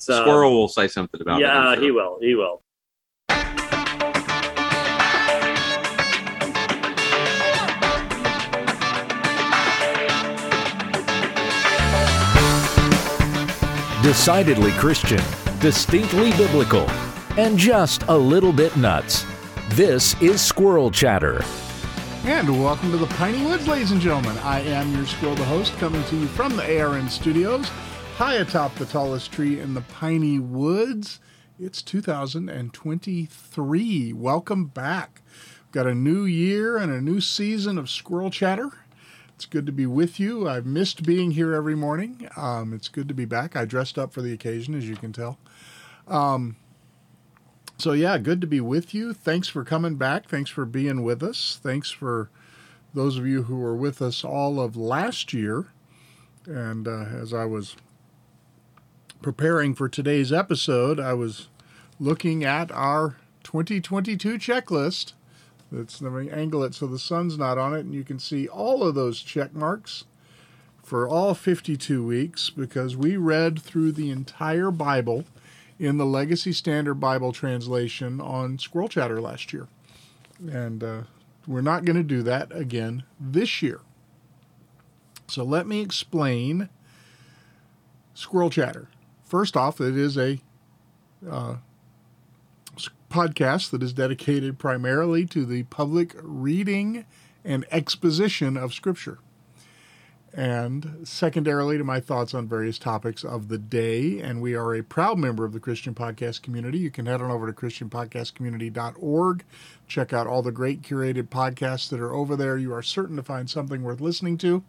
So, Squirrel will say something about it. yeah, sure. he will. He will. Decidedly Christian, distinctly biblical, and just a little bit nuts. This is Squirrel Chatter. And welcome to the Piney Woods, ladies and gentlemen. I am your squirrel, the host, coming to you from the ARN studios, high atop the tallest tree in the Piney Woods. It's 2023. Welcome back. We've Got a new year and a new season of Squirrel Chatter. It's good to be with you. I've missed being here every morning. Um, it's good to be back. I dressed up for the occasion, as you can tell. Um, so, yeah, good to be with you. Thanks for coming back. Thanks for being with us. Thanks for those of you who were with us all of last year. And uh, as I was preparing for today's episode, I was looking at our 2022 checklist. That's let me angle it so the sun's not on it, and you can see all of those check marks for all 52 weeks because we read through the entire Bible in the Legacy Standard Bible translation on Squirrel Chatter last year. And uh, we're not going to do that again this year. So let me explain Squirrel Chatter. First off, it is a uh, podcast that is dedicated primarily to the public reading and exposition of Scripture and secondarily to my thoughts on various topics of the day. And we are a proud member of the Christian Podcast Community. You can head on over to ChristianPodcastCommunity.org, check out all the great curated podcasts that are over there. You are certain to find something worth listening to.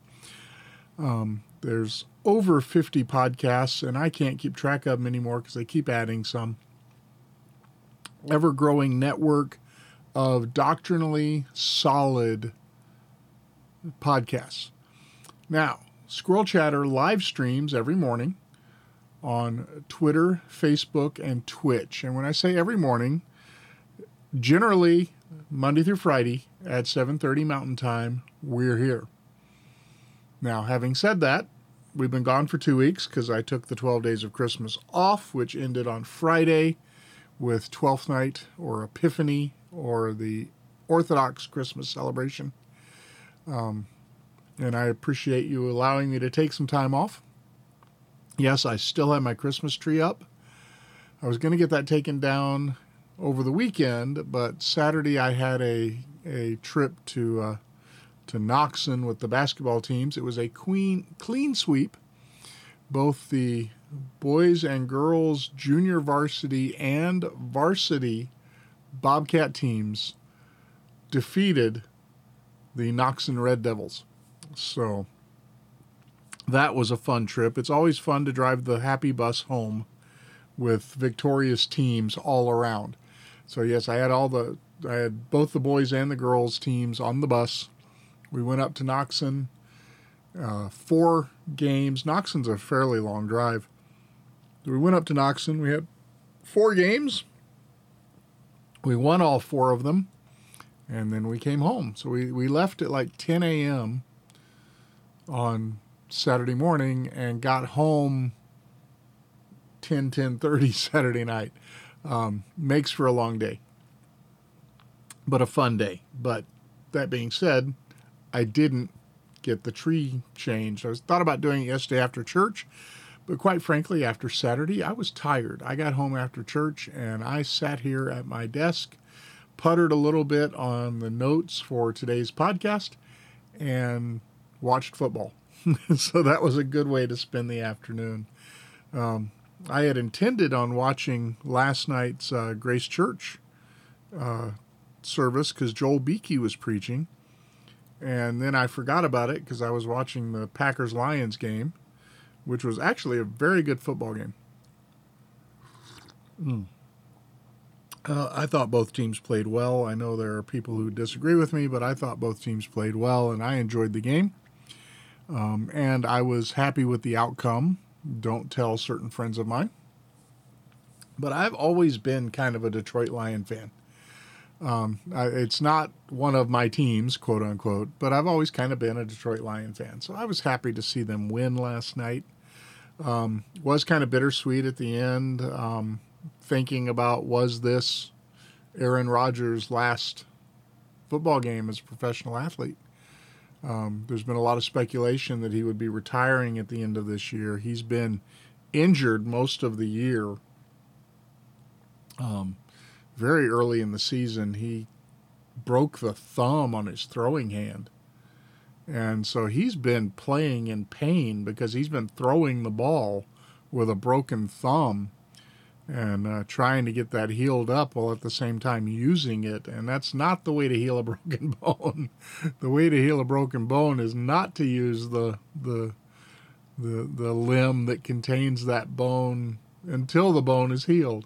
Um, there's over 50 podcasts, and I can't keep track of them anymore because they keep adding some. Ever growing network of doctrinally solid podcasts. Now, Squirrel Chatter live streams every morning on Twitter, Facebook, and Twitch. And when I say every morning, generally Monday through Friday at 7:30 Mountain Time, we're here. Now, having said that, we've been gone for 2 weeks cuz I took the 12 days of Christmas off, which ended on Friday with 12th night or Epiphany or the Orthodox Christmas celebration. Um, and I appreciate you allowing me to take some time off. Yes, I still have my Christmas tree up. I was going to get that taken down over the weekend, but Saturday I had a a trip to uh, to Noxon with the basketball teams. It was a queen clean sweep. Both the boys and girls junior varsity and varsity Bobcat teams defeated the Noxon Red Devils. So that was a fun trip. It's always fun to drive the happy bus home with victorious teams all around. So yes, I had all the I had both the boys and the girls teams on the bus. We went up to Noxon. Uh, four games. Noxon's a fairly long drive. We went up to Noxon. We had four games. We won all four of them, and then we came home. So we, we left at like 10 a.m on Saturday morning and got home 10 10:30 Saturday night. Um, makes for a long day, but a fun day. But that being said, I didn't get the tree changed. I was thought about doing it yesterday after church, but quite frankly, after Saturday, I was tired. I got home after church and I sat here at my desk, puttered a little bit on the notes for today's podcast, and watched football. so that was a good way to spend the afternoon. Um, I had intended on watching last night's uh, Grace Church uh, service because Joel Beeke was preaching. And then I forgot about it because I was watching the Packers Lions game, which was actually a very good football game. Mm. Uh, I thought both teams played well. I know there are people who disagree with me, but I thought both teams played well and I enjoyed the game. Um, and I was happy with the outcome. Don't tell certain friends of mine. But I've always been kind of a Detroit Lion fan. Um, I, it's not one of my teams, quote unquote, but I've always kind of been a Detroit Lion fan. So I was happy to see them win last night. Um, was kind of bittersweet at the end, um, thinking about was this Aaron Rodgers' last football game as a professional athlete? Um, there's been a lot of speculation that he would be retiring at the end of this year. He's been injured most of the year. Um, very early in the season, he broke the thumb on his throwing hand. And so he's been playing in pain because he's been throwing the ball with a broken thumb and uh, trying to get that healed up while at the same time using it. And that's not the way to heal a broken bone. the way to heal a broken bone is not to use the the the the limb that contains that bone until the bone is healed.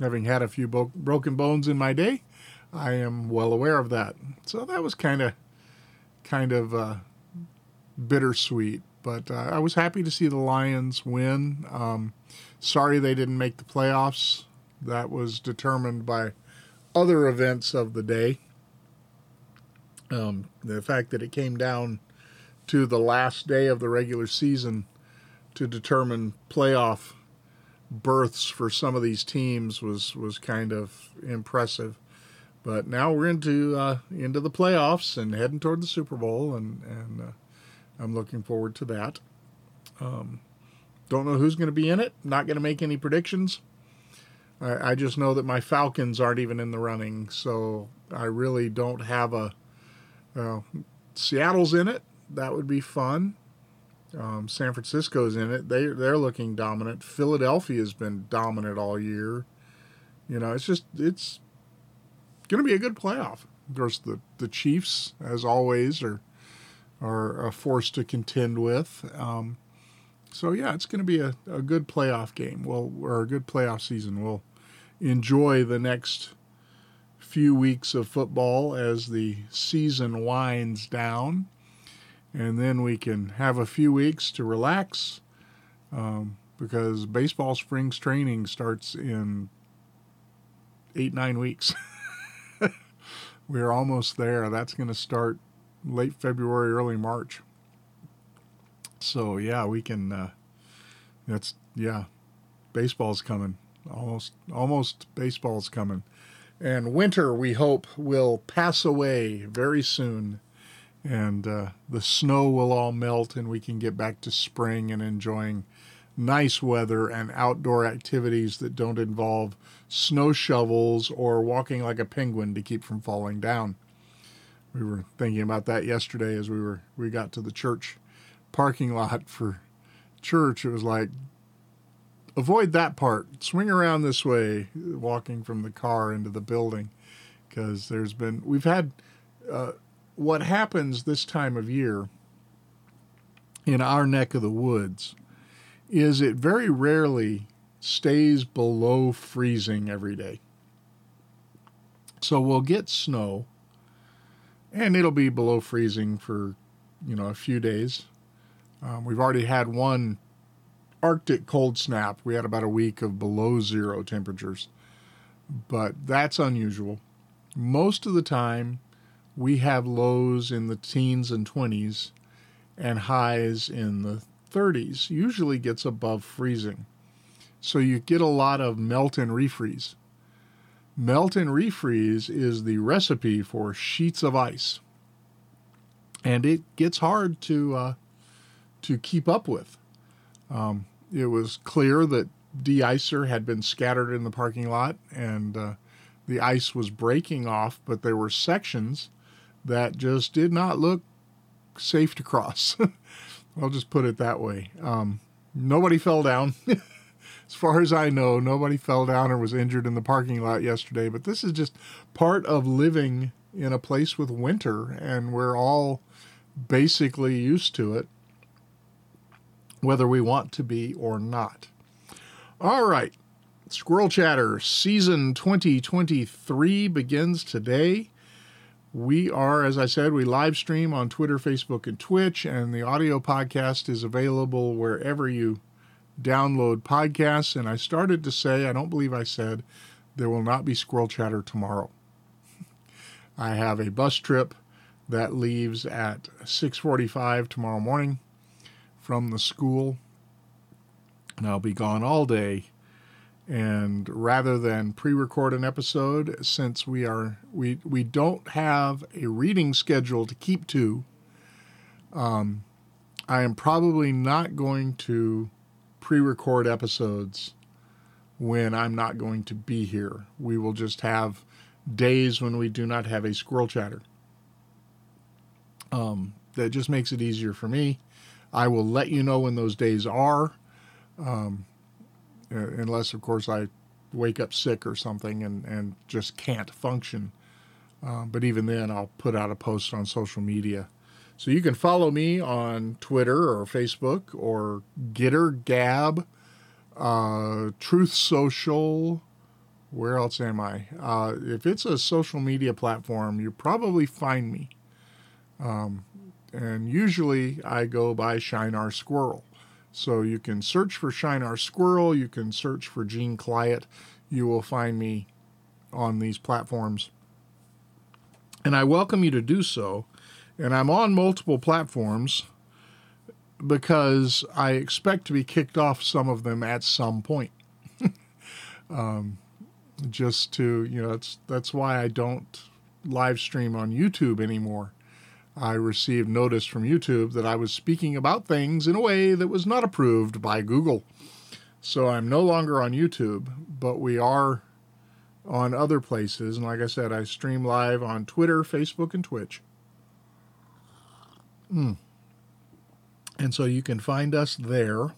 Having had a few bo- broken bones in my day, I am well aware of that. So that was kind of kind of uh, bittersweet. But uh, I was happy to see the Lions win. Um, sorry they didn't make the playoffs. That was determined by other events of the day. Um, the fact that it came down to the last day of the regular season to determine playoff berths for some of these teams was was kind of impressive. But now we're into uh, into the playoffs and heading toward the Super Bowl, and and uh, I'm looking forward to that. Um, don't know who's going to be in it. Not going to make any predictions. I, I, just know that my Falcons aren't even in the running, so I really don't have a. Uh, Seattle's in it. That would be fun. Um, San Francisco's in it. They they're looking dominant. Philadelphia's been dominant all year. You know, it's just it's going to be a good playoff. Of course, the the Chiefs, as always, are are a force to contend with. Um, so yeah, it's going to be a, a good playoff game. Well, or a good playoff season. We'll enjoy the next few weeks of football as the season winds down and then we can have a few weeks to relax um, because baseball springs training starts in eight nine weeks. We're almost there. That's going to start late February, early March. So yeah, we can. Uh, that's yeah, baseball's coming. Almost, almost baseball's coming, and winter we hope will pass away very soon and uh, the snow will all melt and we can get back to spring and enjoying nice weather and outdoor activities that don't involve snow shovels or walking like a penguin to keep from falling down. We were thinking about that yesterday as we were we got to the church parking lot for church. It was like avoid that part. Swing around this way walking from the car into the building because there's been we've had uh, what happens this time of year in our neck of the woods is it very rarely stays below freezing every day. So we'll get snow and it'll be below freezing for, you know, a few days. Um, we've already had one Arctic cold snap. We had about a week of below zero temperatures, but that's unusual. Most of the time, we have lows in the teens and 20s and highs in the 30s, usually gets above freezing. So you get a lot of melt and refreeze. Melt and refreeze is the recipe for sheets of ice. And it gets hard to uh, to keep up with. Um, it was clear that de-icer had been scattered in the parking lot and uh, the ice was breaking off, but there were sections that just did not look safe to cross. I'll just put it that way. Um, nobody fell down. as far as I know, nobody fell down or was injured in the parking lot yesterday, but this is just part of living in a place with winter, and we're all basically used to it, whether we want to be or not. All right, Squirrel Chatter season 2023 begins today. We are, as I said, we live stream on Twitter, Facebook, and Twitch, and the audio podcast is available wherever you download podcasts. And I started to say, I don't believe I said, there will not be Squirrel Chatter tomorrow. I have a bus trip that leaves at 6:45 tomorrow morning from the school and I'll be gone all day. And rather than pre-record an episode, since we are we we don't have a reading schedule to keep to, um, I am probably not going to pre-record episodes when I'm not going to be here. We will just have days when we do not have a squirrel chatter. Um, that just makes it easier for me. I will let you know when those days are, um, unless, of course, I wake up sick or something and, and just can't function. Um, but even then, I'll put out a post on social media. So you can follow me on Twitter or Facebook or Gettr, Gab, uh, Truth Social. Where else am I? Uh, if it's a social media platform, you probably find me. Um, and usually I go by Shinar Squirrel. So you can search for Shinar Squirrel, you can search for Gene Clyatt. You will find me on these platforms. And I welcome you to do so. And I'm on multiple platforms because I expect to be kicked off some of them at some point. um, just to, you know, that's, that's why I don't live stream on YouTube anymore. I received notice from YouTube that I was speaking about things in a way that was not approved by Google. So I'm no longer on YouTube, but we are on other places. And like I said, I stream live on Twitter, Facebook, and Twitch. Mm. And so you can find us there.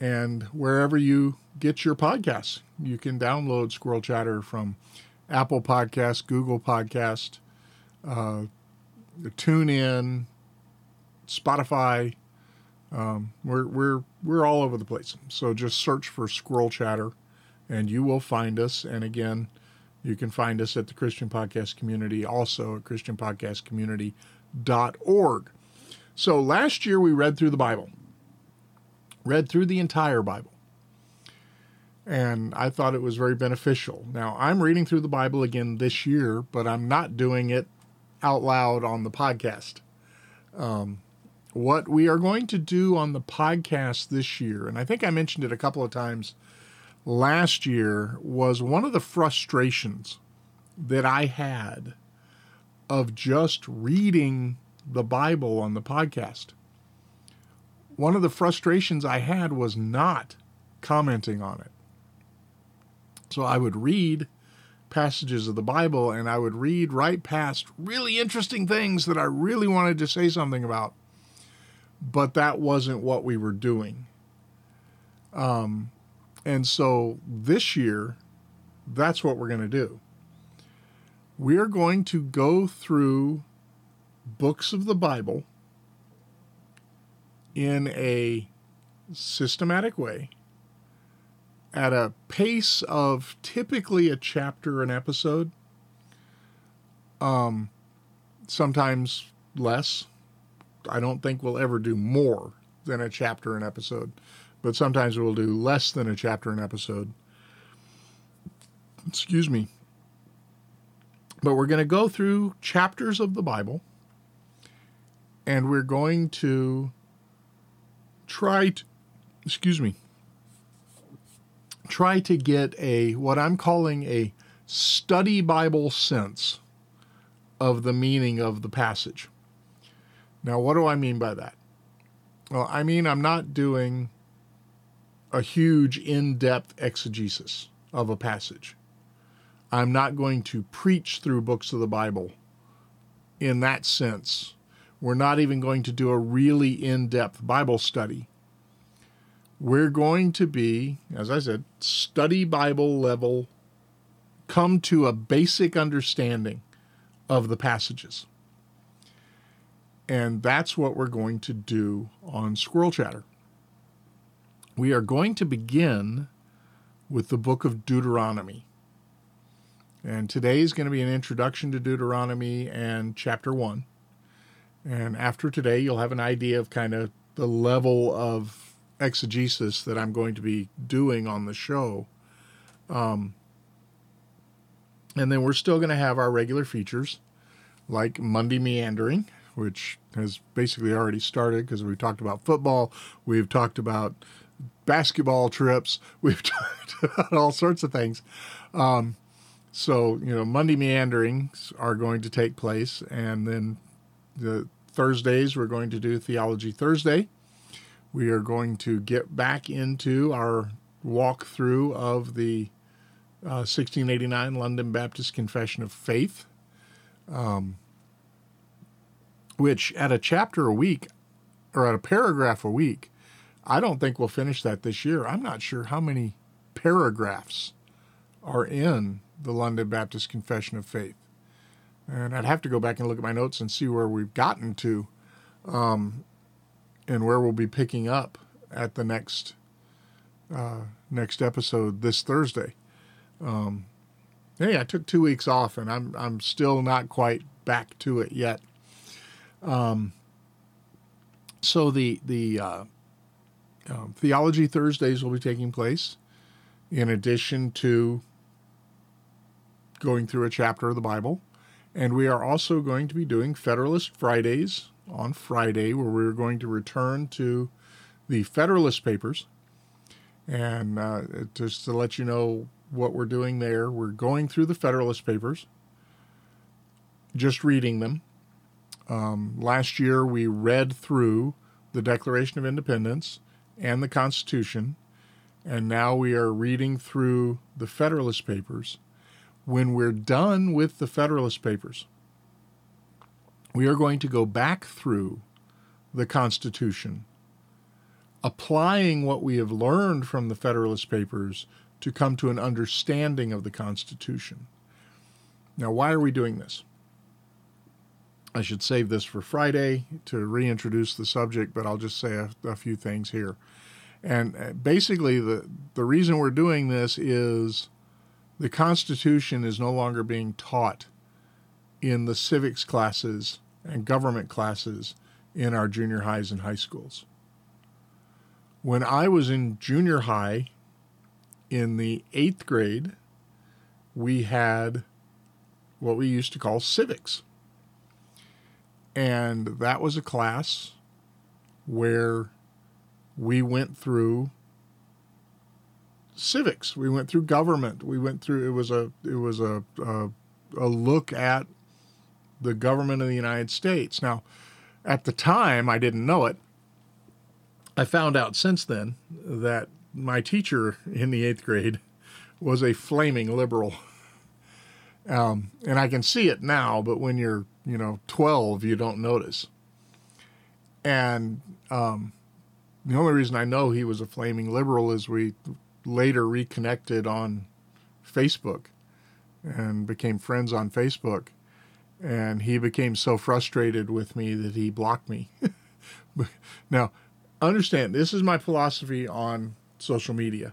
And wherever you get your podcasts, you can download Squirrel Chatter from Apple Podcast, Google Podcast, uh, Tune in, Spotify. Um, we're we're we're all over the place. So just search for Squirrel Chatter, and you will find us. And again, you can find us at the Christian Podcast Community, also at ChristianPodcastCommunity.org. So last year we read through the Bible, read through the entire Bible. And I thought it was very beneficial. Now, I'm reading through the Bible again this year, but I'm not doing it out loud on the podcast. Um, what we are going to do on the podcast this year, and I think I mentioned it a couple of times last year, was one of the frustrations that I had of just reading the Bible on the podcast. One of the frustrations I had was not commenting on it. So I would read passages of the Bible and I would read right past really interesting things that I really wanted to say something about. But that wasn't what we were doing. Um, and so this year, that's what we're going to do. We are going to go through books of the Bible in a systematic way at a pace of typically a chapter an episode. Um, sometimes less. I don't think we'll ever do more than a chapter an episode, but sometimes we'll do less than a chapter an episode. Excuse me. But we're going to go through chapters of the Bible and we're going to try to, excuse me, try to get a what I'm calling a study Bible sense of the meaning of the passage. Now, what do I mean by that? Well, I mean, I'm not doing a huge in depth exegesis of a passage. I'm not going to preach through books of the Bible in that sense. We're not even going to do a really in depth Bible study we're going to be, as I said, study Bible level, come to a basic understanding of the passages. And that's what we're going to do on Squirrel Chatter. We are going to begin with the book of Deuteronomy. And today is going to be an introduction to Deuteronomy and chapter 1. And after today, you'll have an idea of kind of the level of exegesis that I'm going to be doing on the show. Um, and then we're still going to have our regular features like Monday Meandering, which has basically already started because we've talked about football, we've talked about basketball trips. We've talked about all sorts of things. Um, so, you know, Monday meanderings are going to take place. And then the Thursdays, we're going to do Theology Thursday. We are going to get back into our walkthrough of the uh, 1689 London Baptist Confession of Faith, um, which at a chapter a week or at a paragraph a week, I don't think we'll finish that this year. I'm not sure how many paragraphs are in the London Baptist Confession of Faith. And I'd have to go back and look at my notes and see where we've gotten to um, and where we'll be picking up at the next uh, next episode this Thursday. Um, hey, I took two weeks off and I'm I'm still not quite back to it yet. Um, so the the uh, um, theology Thursdays will be taking place in addition to going through a chapter of the Bible. And we are also going to be doing Federalist Fridays on Friday, where we're going to return to the Federalist Papers. And uh, just to let you know what we're doing there, we're going through the Federalist Papers, just reading them. Um, last year, we read through the Declaration of Independence and the Constitution, and now we are reading through the Federalist Papers when we're done with the Federalist Papers, we are going to go back through the Constitution, applying what we have learned from the Federalist Papers to come to an understanding of the Constitution. Now, why are we doing this? I should save this for Friday to reintroduce the subject, but I'll just say a, a few things here. And uh, basically, the, the reason we're doing this is the Constitution is no longer being taught in the civics classes and government classes in our junior highs and high schools. When I was in junior high, in the eighth grade, we had what we used to call civics. And that was a class where we went through civics. We went through government. We went through it was a it was a a, a look at the government of the United States. Now, at the time, I didn't know it. I found out since then that my teacher in the eighth grade was a flaming liberal. Um, and I can see it now, but when you're, you know, 12, you don't notice. And um, the only reason I know he was a flaming liberal is we later reconnected on Facebook and became friends on Facebook. And he became so frustrated with me that he blocked me. now, understand this is my philosophy on social media.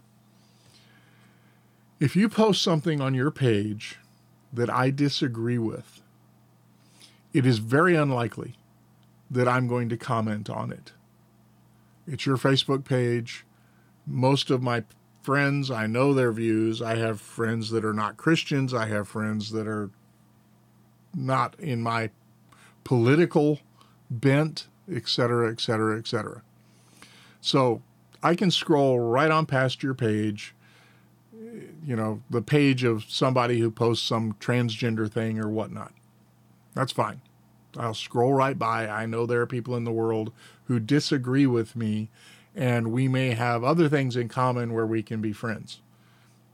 If you post something on your page that I disagree with, it is very unlikely that I'm going to comment on it. It's your Facebook page. Most of my friends. I know their views. I have friends that are not Christians. I have friends that are not in my political bent, etc., etc., etc. So I can scroll right on past your page, you know, the page of somebody who posts some transgender thing or whatnot. That's fine. I'll scroll right by. I know there are people in the world who disagree with me and we may have other things in common where we can be friends.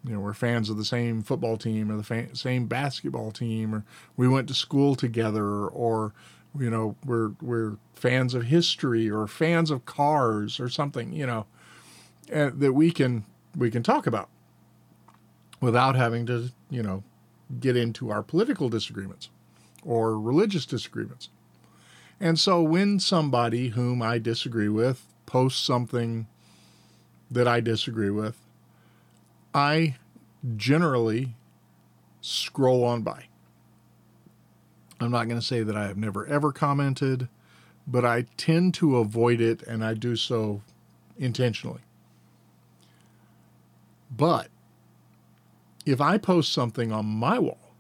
You know, we're fans of the same football team or the fa- same basketball team, or we went to school together, or you know, we're we're fans of history or fans of cars or something. You know, eh, that we can we can talk about without having to you know get into our political disagreements or religious disagreements. And so when somebody whom I disagree with posts something that I disagree with, I generally scroll on by. I'm not going to say that I have never ever commented, but I tend to avoid it and I do so intentionally. But if I post something on my wall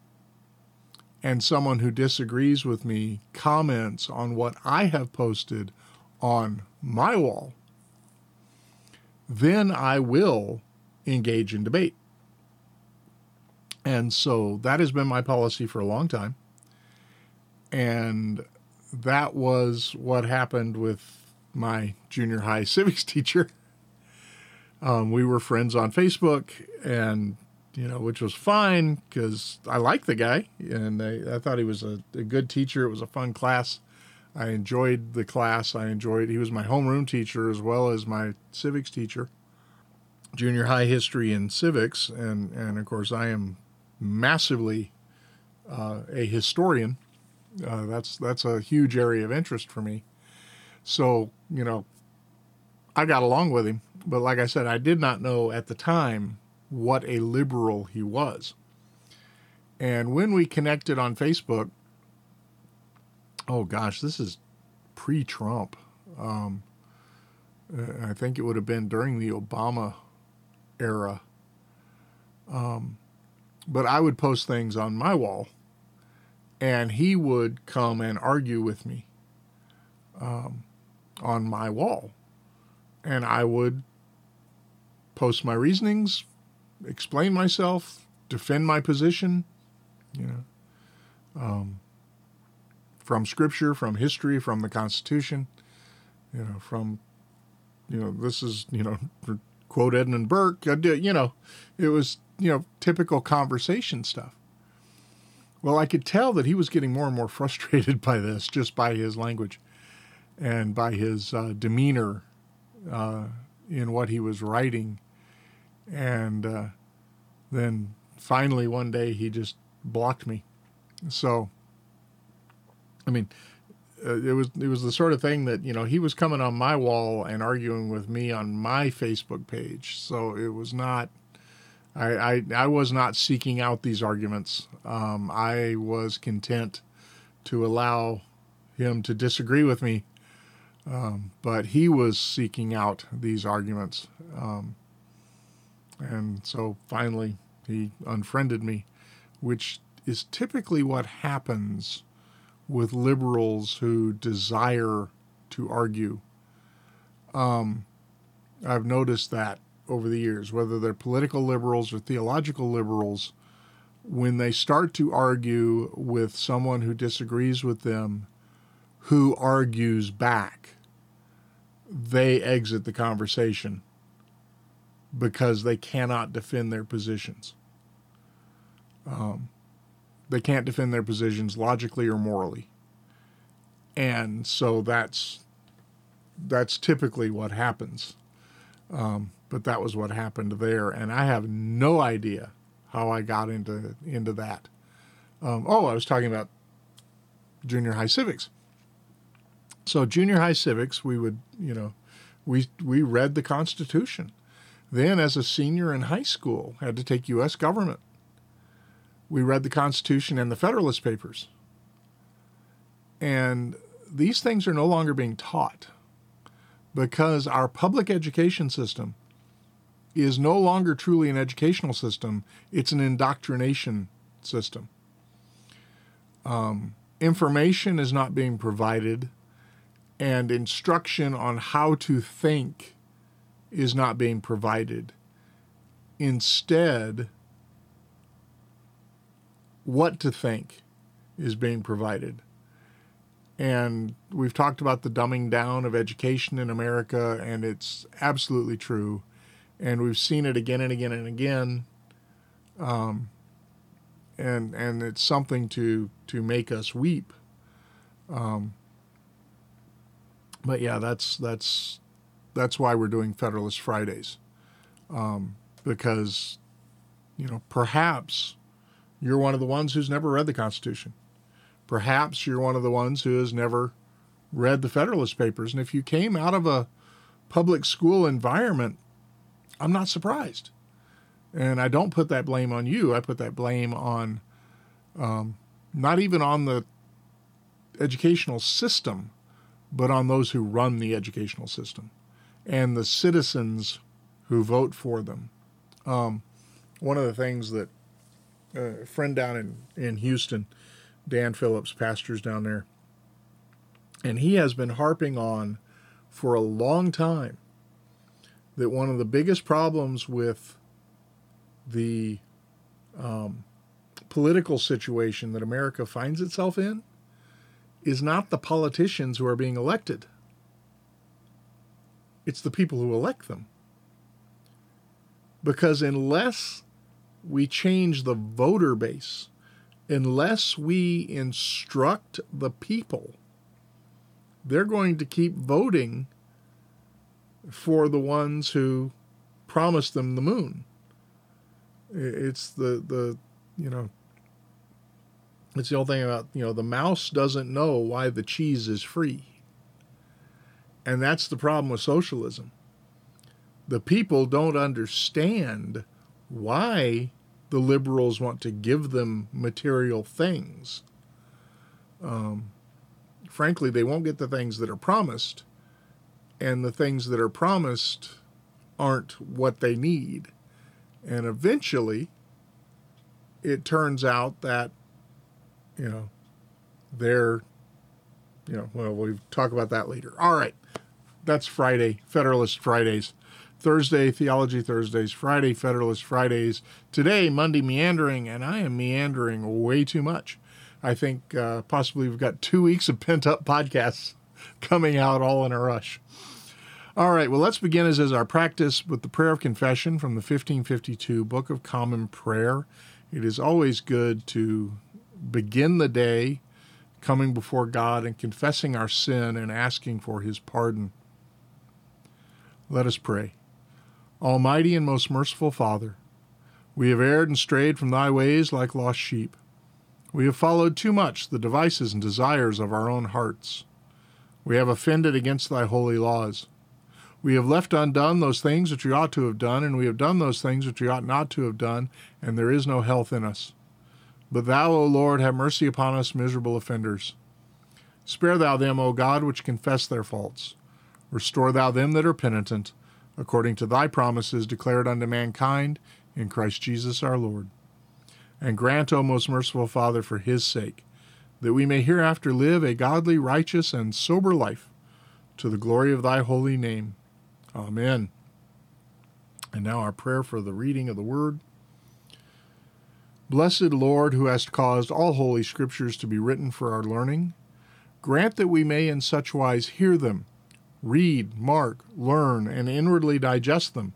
and someone who disagrees with me comments on what I have posted on my wall, then I will engage in debate. And so that has been my policy for a long time. And that was what happened with my junior high civics teacher. Um, we were friends on Facebook, and you know, which was fine because I liked the guy and I, I thought he was a, a, good teacher. It was a fun class. I enjoyed the class. I enjoyed. He was my homeroom teacher as well as my civics teacher, junior high history and civics, and and of course I am massively uh, a historian. Uh, that's that's a huge area of interest for me. So you know, I got along with him, but like I said, I did not know at the time what a liberal he was. And when we connected on Facebook, oh gosh, this is pre Trump. Um, uh, I think it would have been during the Obama era. Um, but I would post things on my wall, and he would come and argue with me um, on my wall. And I would post my reasonings, explain myself, defend my position, you know, um, from scripture, from history, from the Constitution, you know, from, you know, this is, you know, quote Edmund Burke, you know, it was, you know, typical conversation stuff. Well, I could tell that he was getting more and more frustrated by this just by his language and by his uh, demeanor uh, in what he was writing and uh, then finally one day he just blocked me. So, I mean, uh, it was it was the sort of thing that you know he was coming on my wall and arguing with me on my Facebook page. So it was not. I, I, I was not seeking out these arguments. Um, I was content to allow him to disagree with me, um, but he was seeking out these arguments. Um, and so finally, he unfriended me, which is typically what happens with liberals who desire to argue. Um, I've noticed that over the years, whether they're political liberals or theological liberals, when they start to argue with someone who disagrees with them, who argues back, they exit the conversation because they cannot defend their positions. Um, they can't defend their positions logically or morally, and so that's that's typically what happens. Um, but that was what happened there, and I have no idea how I got into into that. Um, oh, I was talking about junior high civics. So junior high civics, we would, you know, we we read the Constitution. Then, as a senior in high school, had to take U.S. government. We read the Constitution and the Federalist Papers. And these things are no longer being taught because our public education system is no longer truly an educational system, it's an indoctrination system. Um, information is not being provided, and instruction on how to think is not being provided. Instead, what to think is being provided. And we've talked about the dumbing down of education in America, and it's absolutely true. And we've seen it again and again and again. Um, and and it's something to to make us weep. Um, but yeah, that's that's that's why we're doing Federalist Fridays, um, because you know perhaps you're one of the ones who's never read the Constitution. Perhaps you're one of the ones who has never read the Federalist Papers, and if you came out of a public school environment, I'm not surprised. And I don't put that blame on you. I put that blame on um, not even on the educational system, but on those who run the educational system and the citizens who vote for them. Um, one of the things that a friend down in, in Houston, Dan Phillips, pastors down there, and he has been harping on for a long time that one of the biggest problems with the um, political situation that America finds itself in is not the politicians who are being elected, it's the people who elect them. Because unless we change the voter base, unless we instruct the people, they're going to keep voting for the ones who promised them the moon. It's the the you know it's the old thing about you know the mouse doesn't know why the cheese is free. And that's the problem with socialism. The people don't understand why the liberals want to give them material things. Um, frankly, they won't get the things that are promised, and the things that are promised aren't what they need. And eventually, it turns out that, you know, they're, you know, well, we'll talk about that later. All right. That's Friday, Federalist Fridays. Thursday, Theology Thursdays. Friday, Federalist Fridays. Today, Monday, Meandering, and I am meandering way too much. I think uh, possibly we've got two weeks of pent up podcasts coming out all in a rush. All right, well, let's begin as is our practice with the prayer of confession from the 1552 Book of Common Prayer. It is always good to begin the day coming before God and confessing our sin and asking for his pardon. Let us pray. Almighty and most merciful Father, we have erred and strayed from thy ways like lost sheep. We have followed too much the devices and desires of our own hearts. We have offended against thy holy laws. We have left undone those things which we ought to have done, and we have done those things which we ought not to have done, and there is no health in us. But thou, O Lord, have mercy upon us, miserable offenders. Spare thou them, O God, which confess their faults. Restore thou them that are penitent, according to thy promises declared unto mankind in Christ Jesus our Lord. And grant, O most merciful Father, for his sake, that we may hereafter live a godly, righteous, and sober life, to the glory of thy holy name. Amen. And now our prayer for the reading of the Word. Blessed Lord, who hast caused all holy scriptures to be written for our learning, grant that we may in such wise hear them, read, mark, learn, and inwardly digest them,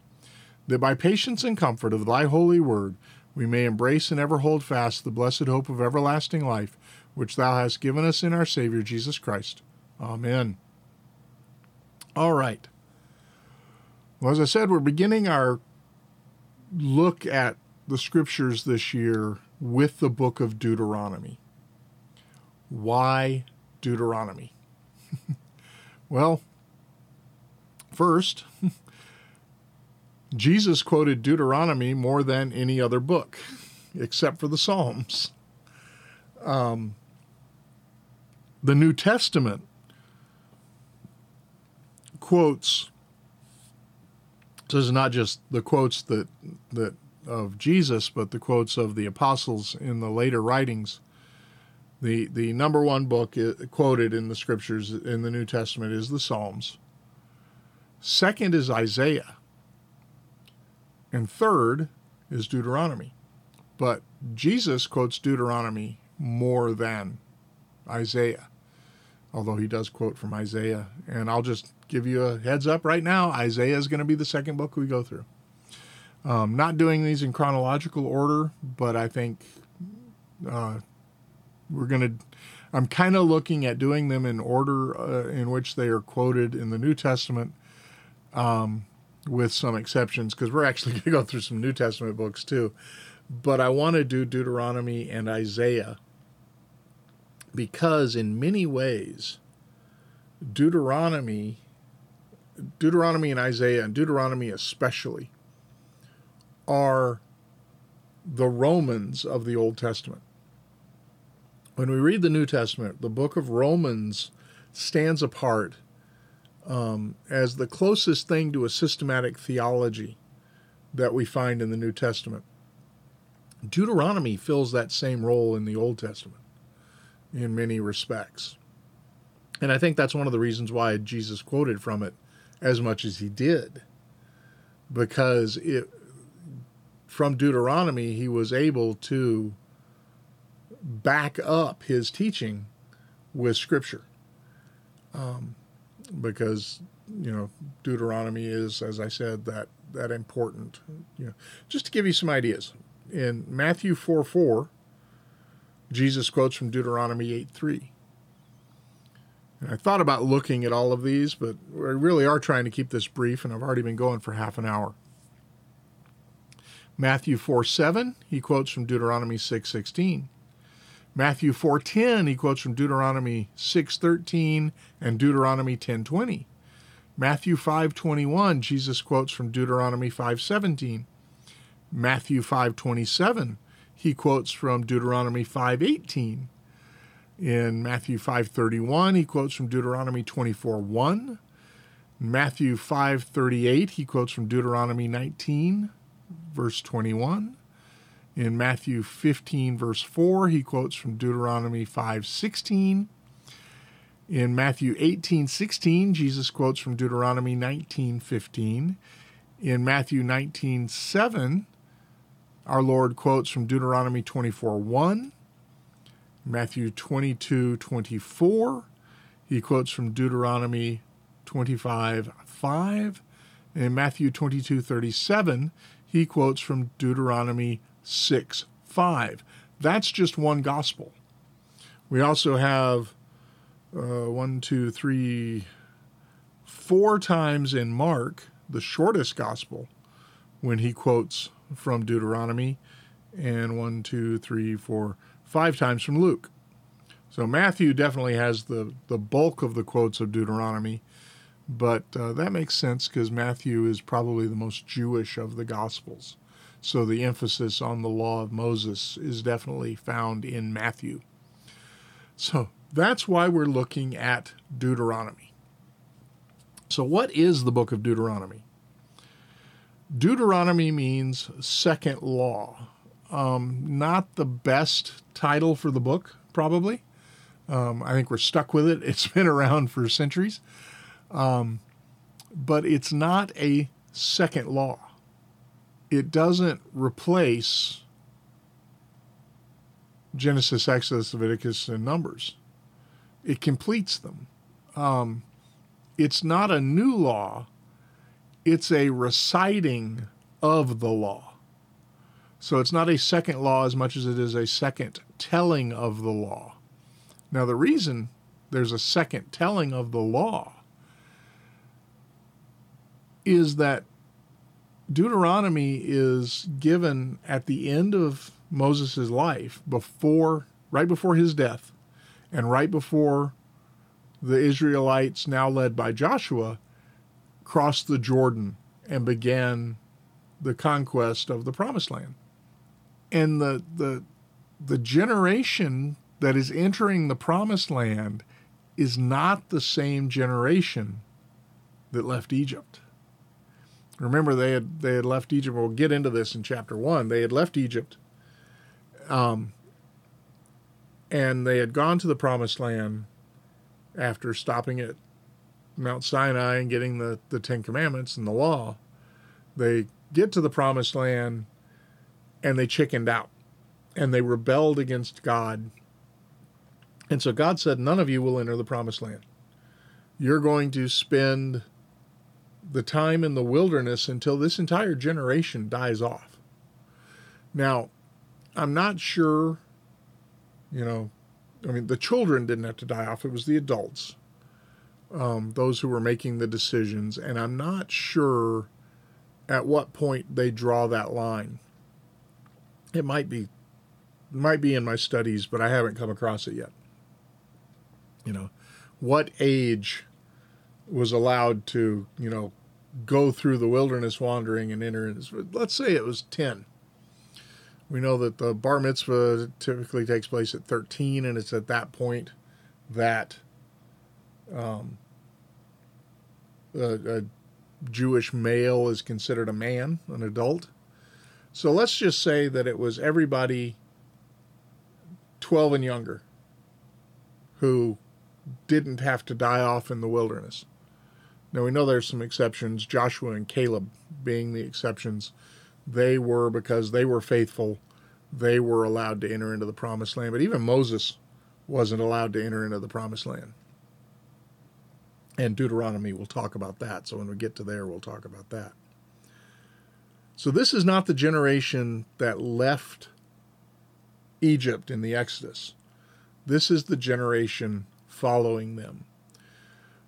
that by patience and comfort of thy holy word we may embrace and ever hold fast the blessed hope of everlasting life, which thou hast given us in our Savior Jesus Christ. Amen. All right. Well, as I said, we're beginning our look at the scriptures this year with the book of Deuteronomy. Why Deuteronomy? well, first, Jesus quoted Deuteronomy more than any other book, except for the Psalms. Um, the New Testament quotes this is not just the quotes that that of Jesus, but the quotes of the apostles in the later writings. The the number one book quoted in the scriptures in the New Testament is the Psalms. Second is Isaiah. And third is Deuteronomy. But Jesus quotes Deuteronomy more than Isaiah, although he does quote from Isaiah. And I'll just give you a heads up right now Isaiah is going to be the second book we go through. Um, not doing these in chronological order, but I think uh, we're going to. I'm kind of looking at doing them in order uh, in which they are quoted in the New Testament, um, with some exceptions, because we're actually going to go through some New Testament books too. But I want to do Deuteronomy and Isaiah because, in many ways, Deuteronomy Deuteronomy and Isaiah, and Deuteronomy especially, are the Romans of the Old Testament. When we read the New Testament, the book of Romans stands apart um, as the closest thing to a systematic theology that we find in the New Testament. Deuteronomy fills that same role in the Old Testament in many respects. And I think that's one of the reasons why Jesus quoted from it as much as he did. because it from Deuteronomy he was able to back up his teaching with scripture. Um, because you know Deuteronomy is, as I said, that that important. You know, just to give you some ideas, in Matthew four four, Jesus quotes from Deuteronomy eight three. And I thought about looking at all of these, but we really are trying to keep this brief, and I've already been going for half an hour. Matthew 4 7, he quotes from Deuteronomy six sixteen. Matthew 4:10 he quotes from Deuteronomy 6:13 and Deuteronomy 10:20. Matthew 5:21 Jesus quotes from Deuteronomy 5:17. Matthew 5:27 he quotes from Deuteronomy 5:18. In Matthew 5:31 he quotes from Deuteronomy 24:1. Matthew 5:38 he quotes from Deuteronomy 19 verse 21. In Matthew 15, verse 4, he quotes from Deuteronomy 5 16. In Matthew 18, 16, Jesus quotes from Deuteronomy 19 15. In Matthew 19, 7, our Lord quotes from Deuteronomy 24 1. Matthew 22 24, he quotes from Deuteronomy 25 5. In Matthew 22 37, he quotes from Deuteronomy 6 5. That's just one gospel. We also have uh, one, two, three, four times in Mark, the shortest gospel, when he quotes from Deuteronomy, and one, two, three, four, five times from Luke. So Matthew definitely has the, the bulk of the quotes of Deuteronomy, but uh, that makes sense because Matthew is probably the most Jewish of the Gospels. So the emphasis on the law of Moses is definitely found in Matthew. So that's why we're looking at Deuteronomy. So, what is the book of Deuteronomy? Deuteronomy means second law. Um, not the best title for the book, probably. Um, I think we're stuck with it. It's been around for centuries. Um, but it's not a second law it doesn't replace Genesis, Exodus, Leviticus, and Numbers. It completes them. Um, it's not a new law, it's a reciting of the law. So it's not a second law as much as it is a second telling of the law. Now, the reason there's a second telling of the law is that Deuteronomy is given at the end of Moses' life, before, right before his death, and right before the Israelites, now led by Joshua, crossed the Jordan and began the conquest of the Promised Land. And the the the generation that is entering the Promised Land is not the same generation that left Egypt. Remember, they had they had left Egypt. We'll get into this in chapter one. They had left Egypt, um, and they had gone to the Promised Land after stopping at Mount Sinai and getting the the Ten Commandments and the law. They get to the Promised Land, and they chickened out, and they rebelled against God. And so God said, "None of you will enter the Promised Land. You're going to spend." The time in the wilderness until this entire generation dies off. Now, I'm not sure, you know, I mean, the children didn't have to die off, it was the adults, um, those who were making the decisions. And I'm not sure at what point they draw that line. It might be might be in my studies, but I haven't come across it yet. You know, what age was allowed to, you know, go through the wilderness wandering and enter. Let's say it was 10. We know that the bar mitzvah typically takes place at 13, and it's at that point that um, a, a Jewish male is considered a man, an adult. So let's just say that it was everybody 12 and younger who didn't have to die off in the wilderness. Now we know there's some exceptions, Joshua and Caleb being the exceptions. They were because they were faithful, they were allowed to enter into the promised land. But even Moses wasn't allowed to enter into the promised land. And Deuteronomy will talk about that. So when we get to there, we'll talk about that. So this is not the generation that left Egypt in the Exodus. This is the generation following them.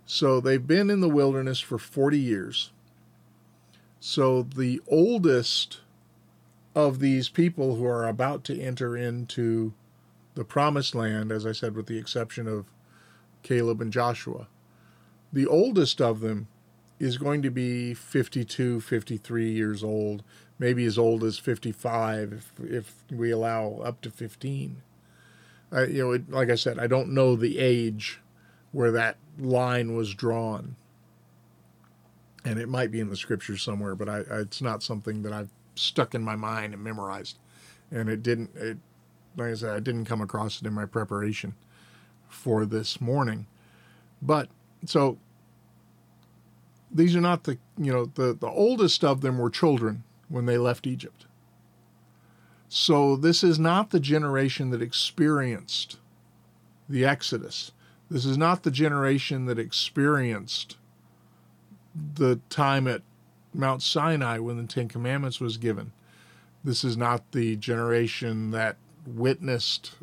So they've been in the wilderness for 40 years. So the oldest of these people who are about to enter into the promised land, as I said, with the exception of Caleb and Joshua, the oldest of them is going to be 52, 53 years old, maybe as old as 55 if, if we allow up to 15. Uh, you know, it, like I said, I don't know the age where that line was drawn. And it might be in the scriptures somewhere, but I, I, it's not something that I've stuck in my mind and memorized. And it didn't, it, like I said, I didn't come across it in my preparation for this morning. But so these are not the you know the the oldest of them were children when they left Egypt. So this is not the generation that experienced the Exodus. This is not the generation that experienced the time at Mount Sinai when the Ten Commandments was given. This is not the generation that witnessed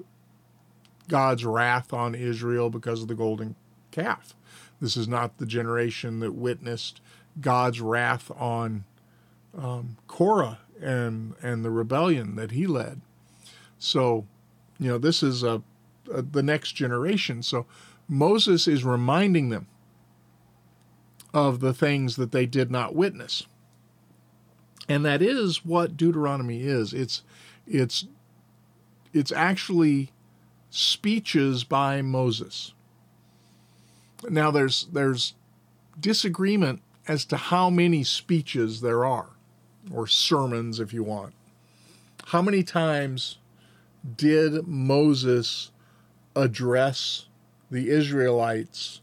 God's wrath on Israel because of the golden calf. This is not the generation that witnessed God's wrath on um, Korah and and the rebellion that he led. So, you know, this is a, a the next generation. So, Moses is reminding them of the things that they did not witness. And that is what Deuteronomy is. It's it's it's actually speeches by Moses. Now there's there's disagreement as to how many speeches there are, or sermons if you want. How many times did Moses address the Israelites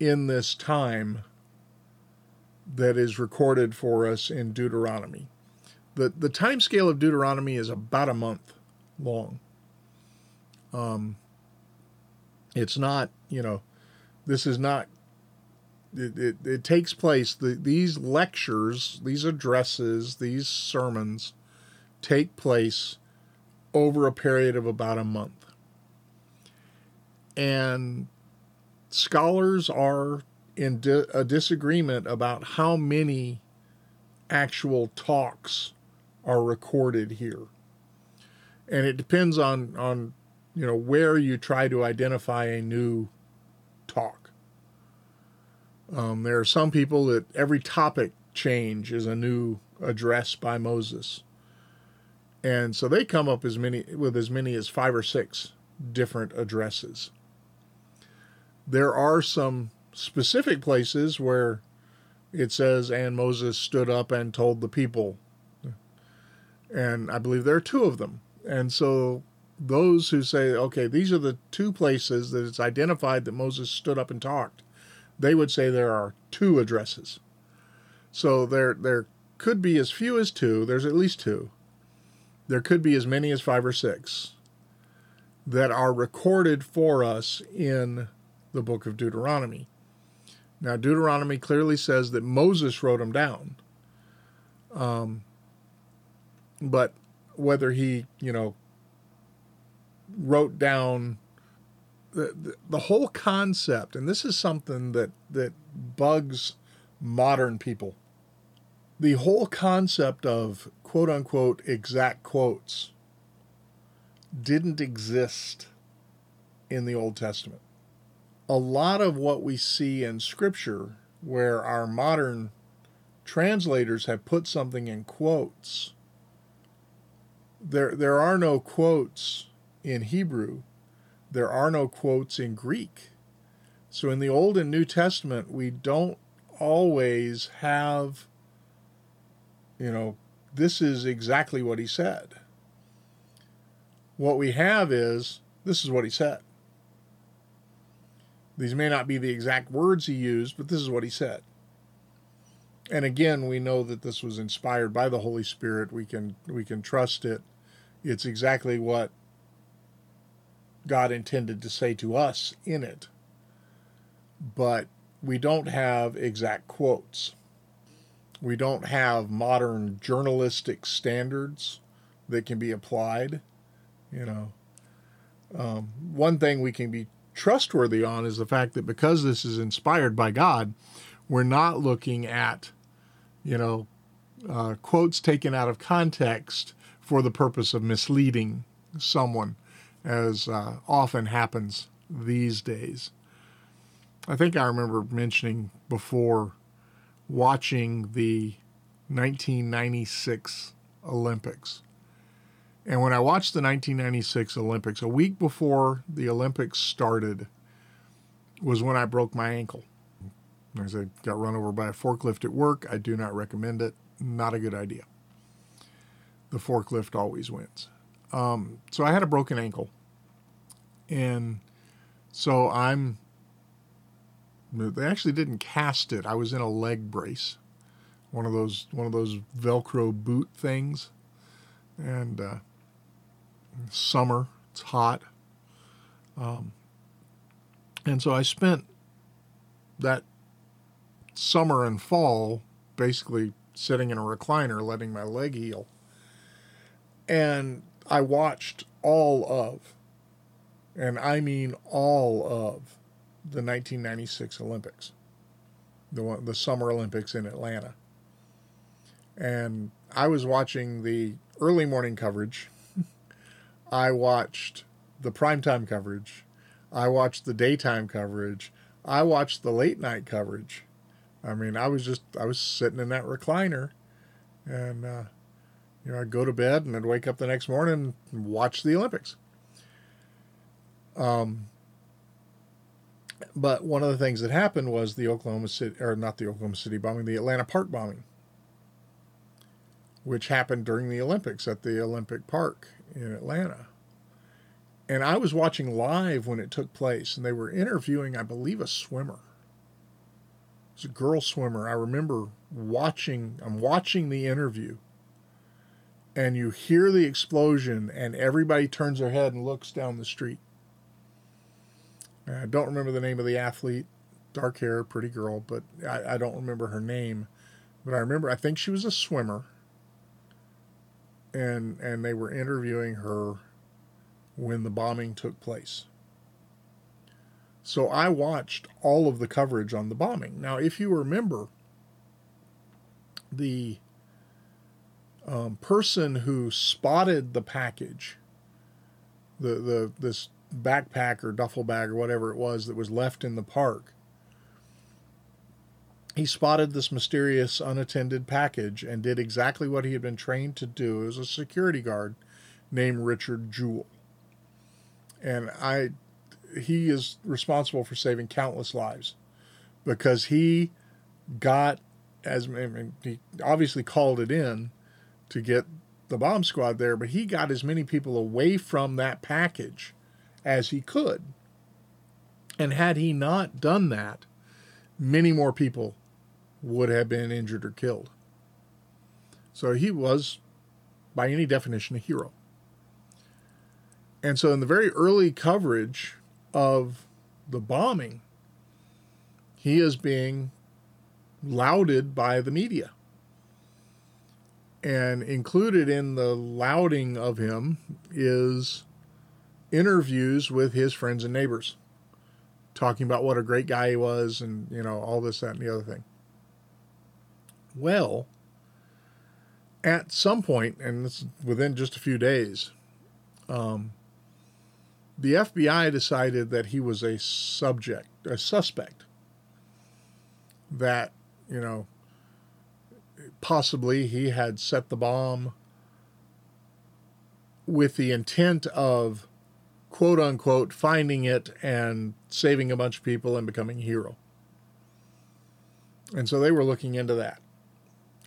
in this time that is recorded for us in Deuteronomy? The, the time scale of Deuteronomy is about a month long. Um, it's not, you know, this is not. It, it, it takes place. The, these lectures, these addresses, these sermons take place over a period of about a month. And scholars are in di- a disagreement about how many actual talks are recorded here. And it depends on, on you know where you try to identify a new talk. Um, there are some people that every topic change is a new address by Moses. And so they come up as many with as many as five or six different addresses. There are some specific places where it says, and Moses stood up and told the people. And I believe there are two of them. And so those who say, okay, these are the two places that it's identified that Moses stood up and talked, they would say there are two addresses. So there, there could be as few as two, there's at least two. There could be as many as five or six that are recorded for us in the book of Deuteronomy. Now, Deuteronomy clearly says that Moses wrote them down. Um, but whether he, you know, wrote down the, the, the whole concept, and this is something that, that bugs modern people. The whole concept of quote unquote exact quotes didn't exist in the Old Testament. A lot of what we see in Scripture, where our modern translators have put something in quotes, there, there are no quotes in Hebrew, there are no quotes in Greek. So in the Old and New Testament, we don't always have, you know, this is exactly what he said. What we have is, this is what he said. These may not be the exact words he used, but this is what he said. And again, we know that this was inspired by the Holy Spirit. We can we can trust it. It's exactly what God intended to say to us in it. But we don't have exact quotes. We don't have modern journalistic standards that can be applied. You know, um, one thing we can be trustworthy on is the fact that because this is inspired by God, we're not looking at, you know, uh, quotes taken out of context for the purpose of misleading someone, as uh, often happens these days. I think I remember mentioning before watching the 1996 Olympics. And when I watched the 1996 Olympics, a week before the Olympics started, was when I broke my ankle. As I got run over by a forklift at work. I do not recommend it. Not a good idea. The forklift always wins. Um, so I had a broken ankle. And so I'm they actually didn't cast it. I was in a leg brace, one of those one of those Velcro boot things, and uh, summer it's hot, um, and so I spent that summer and fall basically sitting in a recliner, letting my leg heal, and I watched all of, and I mean all of the 1996 Olympics, the one, the Summer Olympics in Atlanta. And I was watching the early morning coverage. I watched the primetime coverage. I watched the daytime coverage. I watched the late night coverage. I mean, I was just I was sitting in that recliner, and uh, you know I'd go to bed and I'd wake up the next morning and watch the Olympics. Um, but one of the things that happened was the Oklahoma City, or not the Oklahoma City bombing, the Atlanta Park bombing, which happened during the Olympics at the Olympic Park in Atlanta. And I was watching live when it took place, and they were interviewing, I believe, a swimmer. It was a girl swimmer. I remember watching, I'm watching the interview, and you hear the explosion, and everybody turns their head and looks down the street I don't remember the name of the athlete, dark hair, pretty girl, but I, I don't remember her name. But I remember, I think she was a swimmer, and and they were interviewing her when the bombing took place. So I watched all of the coverage on the bombing. Now, if you remember, the um, person who spotted the package, the the this backpack or duffel bag or whatever it was that was left in the park. He spotted this mysterious unattended package and did exactly what he had been trained to do as a security guard named Richard Jewell. And I he is responsible for saving countless lives because he got as I mean, he obviously called it in to get the bomb squad there, but he got as many people away from that package as he could. And had he not done that, many more people would have been injured or killed. So he was, by any definition, a hero. And so, in the very early coverage of the bombing, he is being lauded by the media. And included in the lauding of him is interviews with his friends and neighbors, talking about what a great guy he was and, you know, all this, that, and the other thing. Well, at some point, and this within just a few days, um, the FBI decided that he was a subject, a suspect. That, you know, possibly he had set the bomb with the intent of quote unquote finding it and saving a bunch of people and becoming a hero. And so they were looking into that.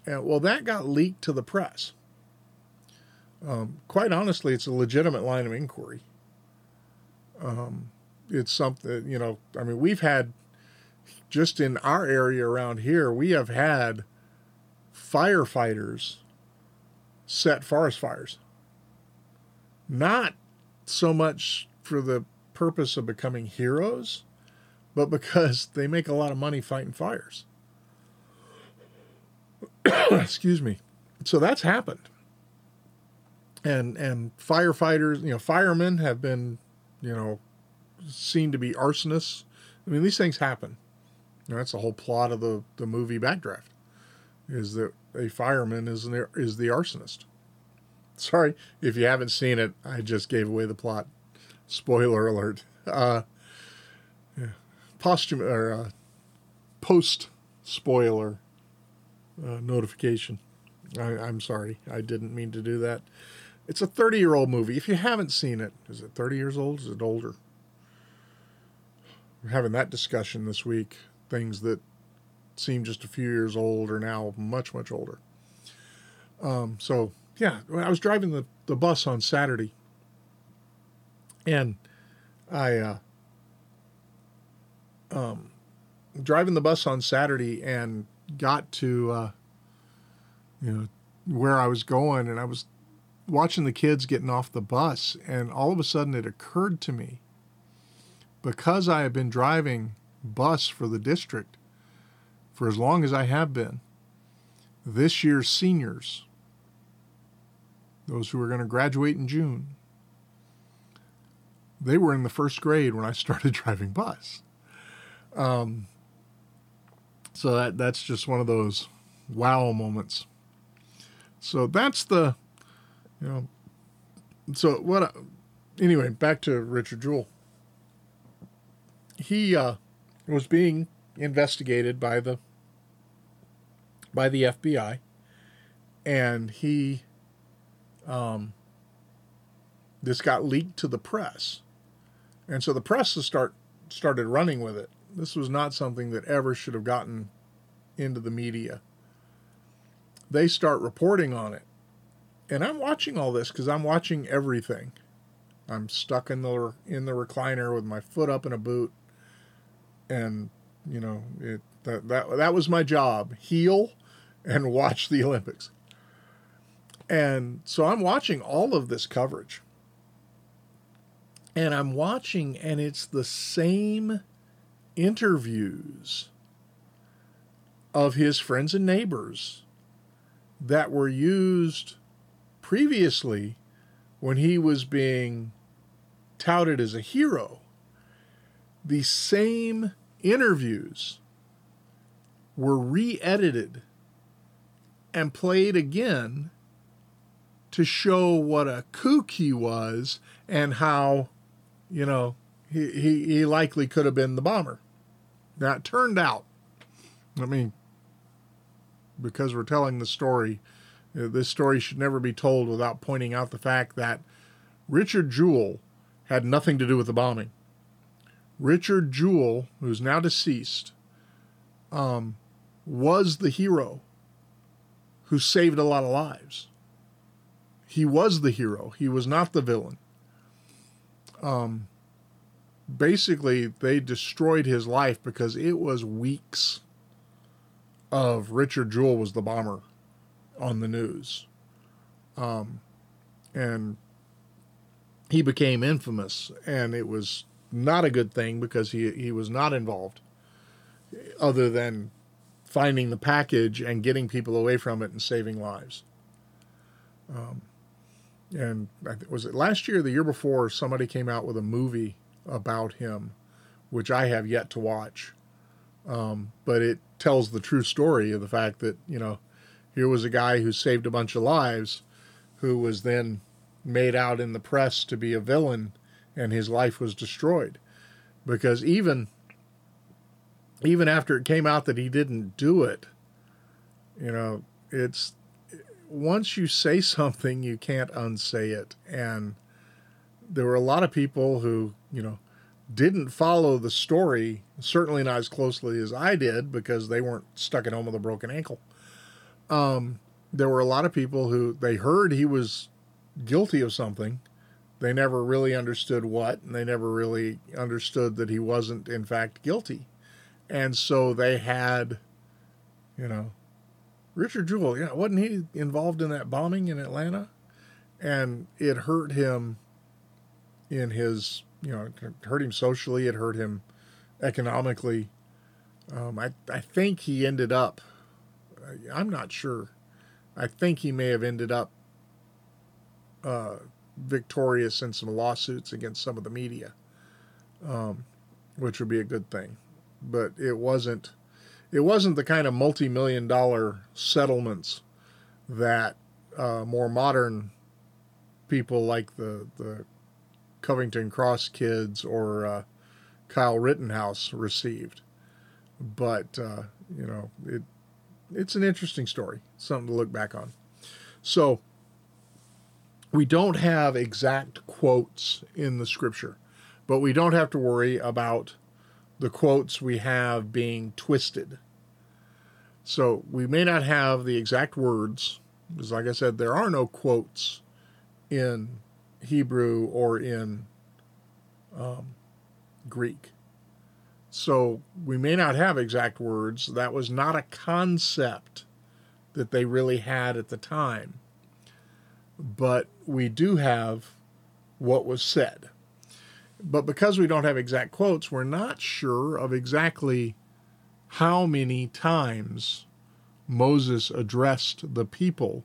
And well, that got leaked to the press. Um, quite honestly, it's a legitimate line of inquiry. Um, it's something you know. I mean, we've had just in our area around here, we have had firefighters set forest fires. Not so much for the purpose of becoming heroes, but because they make a lot of money fighting fires. Excuse me. So that's happened. And and firefighters, you know, firemen have been, you know, seen to be arsonists. I mean, these things happen. You know, that's the whole plot of the, the movie Backdraft, is that a fireman is an, is the arsonist. Sorry if you haven't seen it. I just gave away the plot. Spoiler alert. Uh, yeah. Posthum or uh, post spoiler uh, notification. I, I'm sorry. I didn't mean to do that. It's a 30 year old movie. If you haven't seen it, is it 30 years old? Is it older? We're having that discussion this week. Things that seem just a few years old are now much, much older. Um, so, yeah, when I was driving the, the bus on Saturday, and I, uh, um, driving the bus on Saturday and got to, uh, you know, where I was going, and I was watching the kids getting off the bus, and all of a sudden it occurred to me because I have been driving bus for the district for as long as I have been, this year's seniors, those who are going to graduate in June, they were in the first grade when I started driving bus. Um, so that that's just one of those wow moments. So that's the, you know, so what? Anyway, back to Richard Jewell. He uh, was being investigated by the by the FBI, and he, um, this got leaked to the press, and so the press start started running with it. This was not something that ever should have gotten into the media. They start reporting on it. And I'm watching all this because I'm watching everything. I'm stuck in the in the recliner with my foot up in a boot, and you know it that that that was my job: heal and watch the Olympics. And so I'm watching all of this coverage, and I'm watching, and it's the same interviews of his friends and neighbors that were used previously when he was being touted as a hero. The same interviews were re edited and played again to show what a kook he was and how, you know, he, he, he likely could have been the bomber. It turned out, I mean, because we're telling the story, uh, this story should never be told without pointing out the fact that Richard Jewell had nothing to do with the bombing. Richard Jewell, who's now deceased, um, was the hero who saved a lot of lives. He was the hero. He was not the villain. Um, basically, they destroyed his life because it was weeks of Richard Jewell was the bomber on the news. Um, and he became infamous, and it was not a good thing because he, he was not involved other than finding the package and getting people away from it and saving lives. Um, and was it last year, the year before, somebody came out with a movie about him, which I have yet to watch. Um, but it tells the true story of the fact that, you know, here was a guy who saved a bunch of lives who was then made out in the press to be a villain and his life was destroyed. Because even even after it came out that he didn't do it, you know, it's once you say something, you can't unsay it. And there were a lot of people who, you know, didn't follow the story, certainly not as closely as I did because they weren't stuck at home with a broken ankle. Um, there were a lot of people who they heard he was guilty of something, they never really understood what, and they never really understood that he wasn't, in fact, guilty. And so they had, you know, Richard Jewell, yeah, wasn't he involved in that bombing in Atlanta? And it hurt him in his, you know, it hurt him socially, it hurt him economically. Um, I, I think he ended up, I'm not sure. I think he may have ended up uh, victorious in some lawsuits against some of the media, um, which would be a good thing. But it wasn't it wasn't the kind of multi-million dollar settlements that uh, more modern people like the the Covington Cross kids or uh, Kyle Rittenhouse received. But uh, you know, it it's an interesting story, something to look back on. So we don't have exact quotes in the scripture, but we don't have to worry about the quotes we have being twisted. So we may not have the exact words, because, like I said, there are no quotes in Hebrew or in um, Greek. So we may not have exact words. That was not a concept that they really had at the time. But we do have what was said. But because we don't have exact quotes, we're not sure of exactly how many times Moses addressed the people.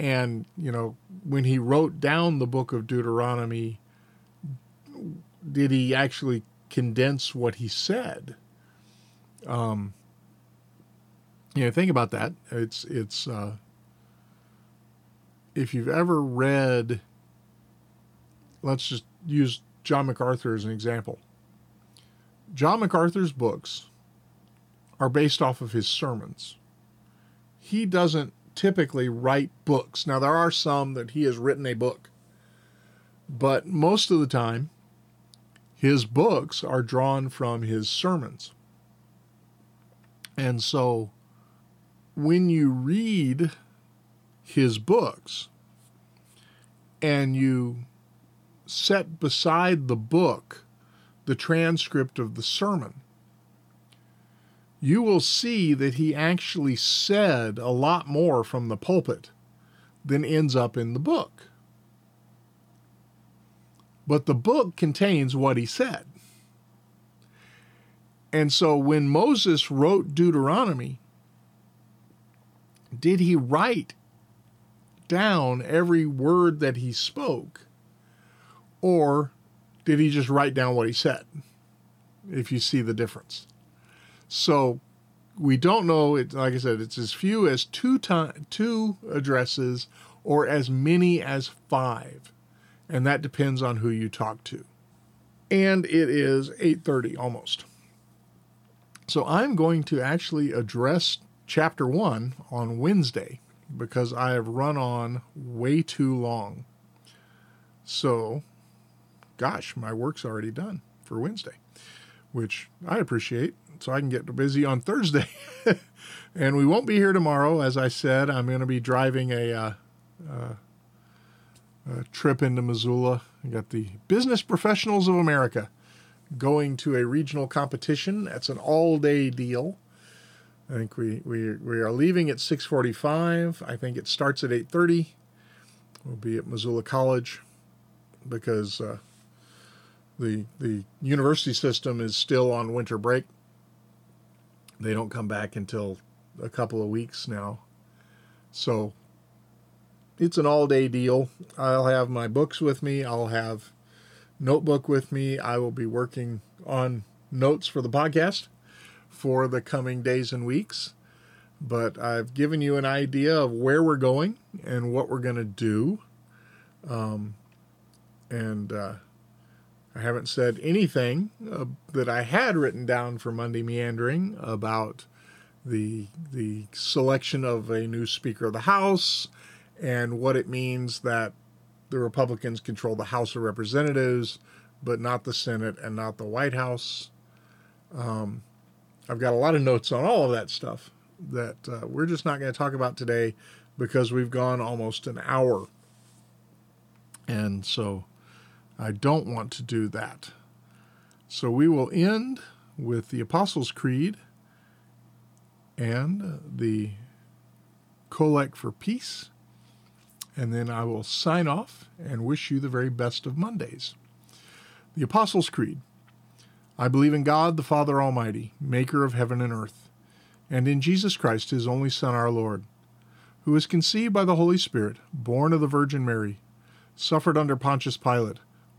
And, you know, when he wrote down the book of Deuteronomy, did he actually condense what he said? Um, you know, think about that. It's, it's, uh, if you've ever read, let's just use John MacArthur as an example. John MacArthur's books are based off of his sermons. He doesn't typically write books. Now, there are some that he has written a book, but most of the time, his books are drawn from his sermons. And so, when you read his books and you set beside the book the transcript of the sermon, you will see that he actually said a lot more from the pulpit than ends up in the book. But the book contains what he said. And so when Moses wrote Deuteronomy, did he write down every word that he spoke? Or did he just write down what he said? If you see the difference. So we don't know. It, like I said, it's as few as two time, two addresses or as many as five, and that depends on who you talk to. And it is 8:30 almost. So I'm going to actually address chapter 1 on Wednesday because I have run on way too long. So, gosh, my work's already done for Wednesday, which I appreciate. So I can get busy on Thursday. and we won't be here tomorrow. As I said, I'm going to be driving a, uh, uh, a trip into Missoula. I got the Business Professionals of America going to a regional competition. That's an all day deal. I think we, we, we are leaving at 6:45. I think it starts at 8:30. We'll be at Missoula College because uh, the the university system is still on winter break. They don't come back until a couple of weeks now, so it's an all day deal. I'll have my books with me. I'll have notebook with me. I will be working on notes for the podcast for the coming days and weeks. But I've given you an idea of where we're going and what we're going to do. Um, and uh, I haven't said anything uh, that I had written down for Monday Meandering about the the selection of a new Speaker of the House and what it means that the Republicans control the House of Representatives, but not the Senate and not the White House. Um, I've got a lot of notes on all of that stuff that uh, we're just not going to talk about today because we've gone almost an hour. And so I don't want to do that. So we will end with the Apostles' Creed and the Collect for Peace. And then I will sign off and wish you the very best of Mondays. The Apostles' Creed. I believe in God, the Father Almighty, maker of heaven and earth, and in Jesus Christ, his only Son, our Lord, who was conceived by the Holy Spirit, born of the Virgin Mary, suffered under Pontius Pilate,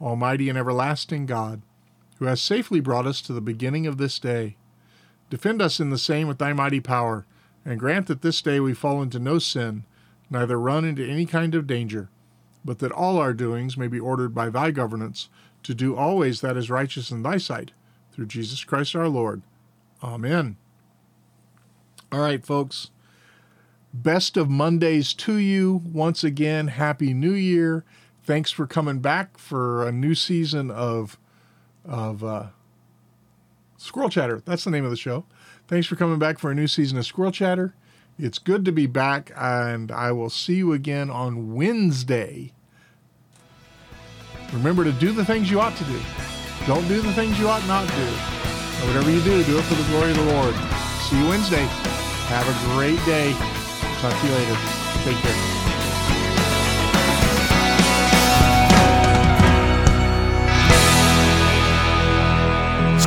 almighty and everlasting God, who has safely brought us to the beginning of this day, defend us in the same with thy mighty power, and grant that this day we fall into no sin, neither run into any kind of danger, but that all our doings may be ordered by thy governance, to do always that is righteous in thy sight through Jesus Christ our Lord. Amen. All right, folks. Best of Mondays to you. Once again, Happy New Year. Thanks for coming back for a new season of of uh, Squirrel Chatter. That's the name of the show. Thanks for coming back for a new season of Squirrel Chatter. It's good to be back, and I will see you again on Wednesday. Remember to do the things you ought to do. Don't do the things you ought not do. And whatever you do, do it for the glory of the Lord. See you Wednesday. Have a great day. Talk to you later. Take care.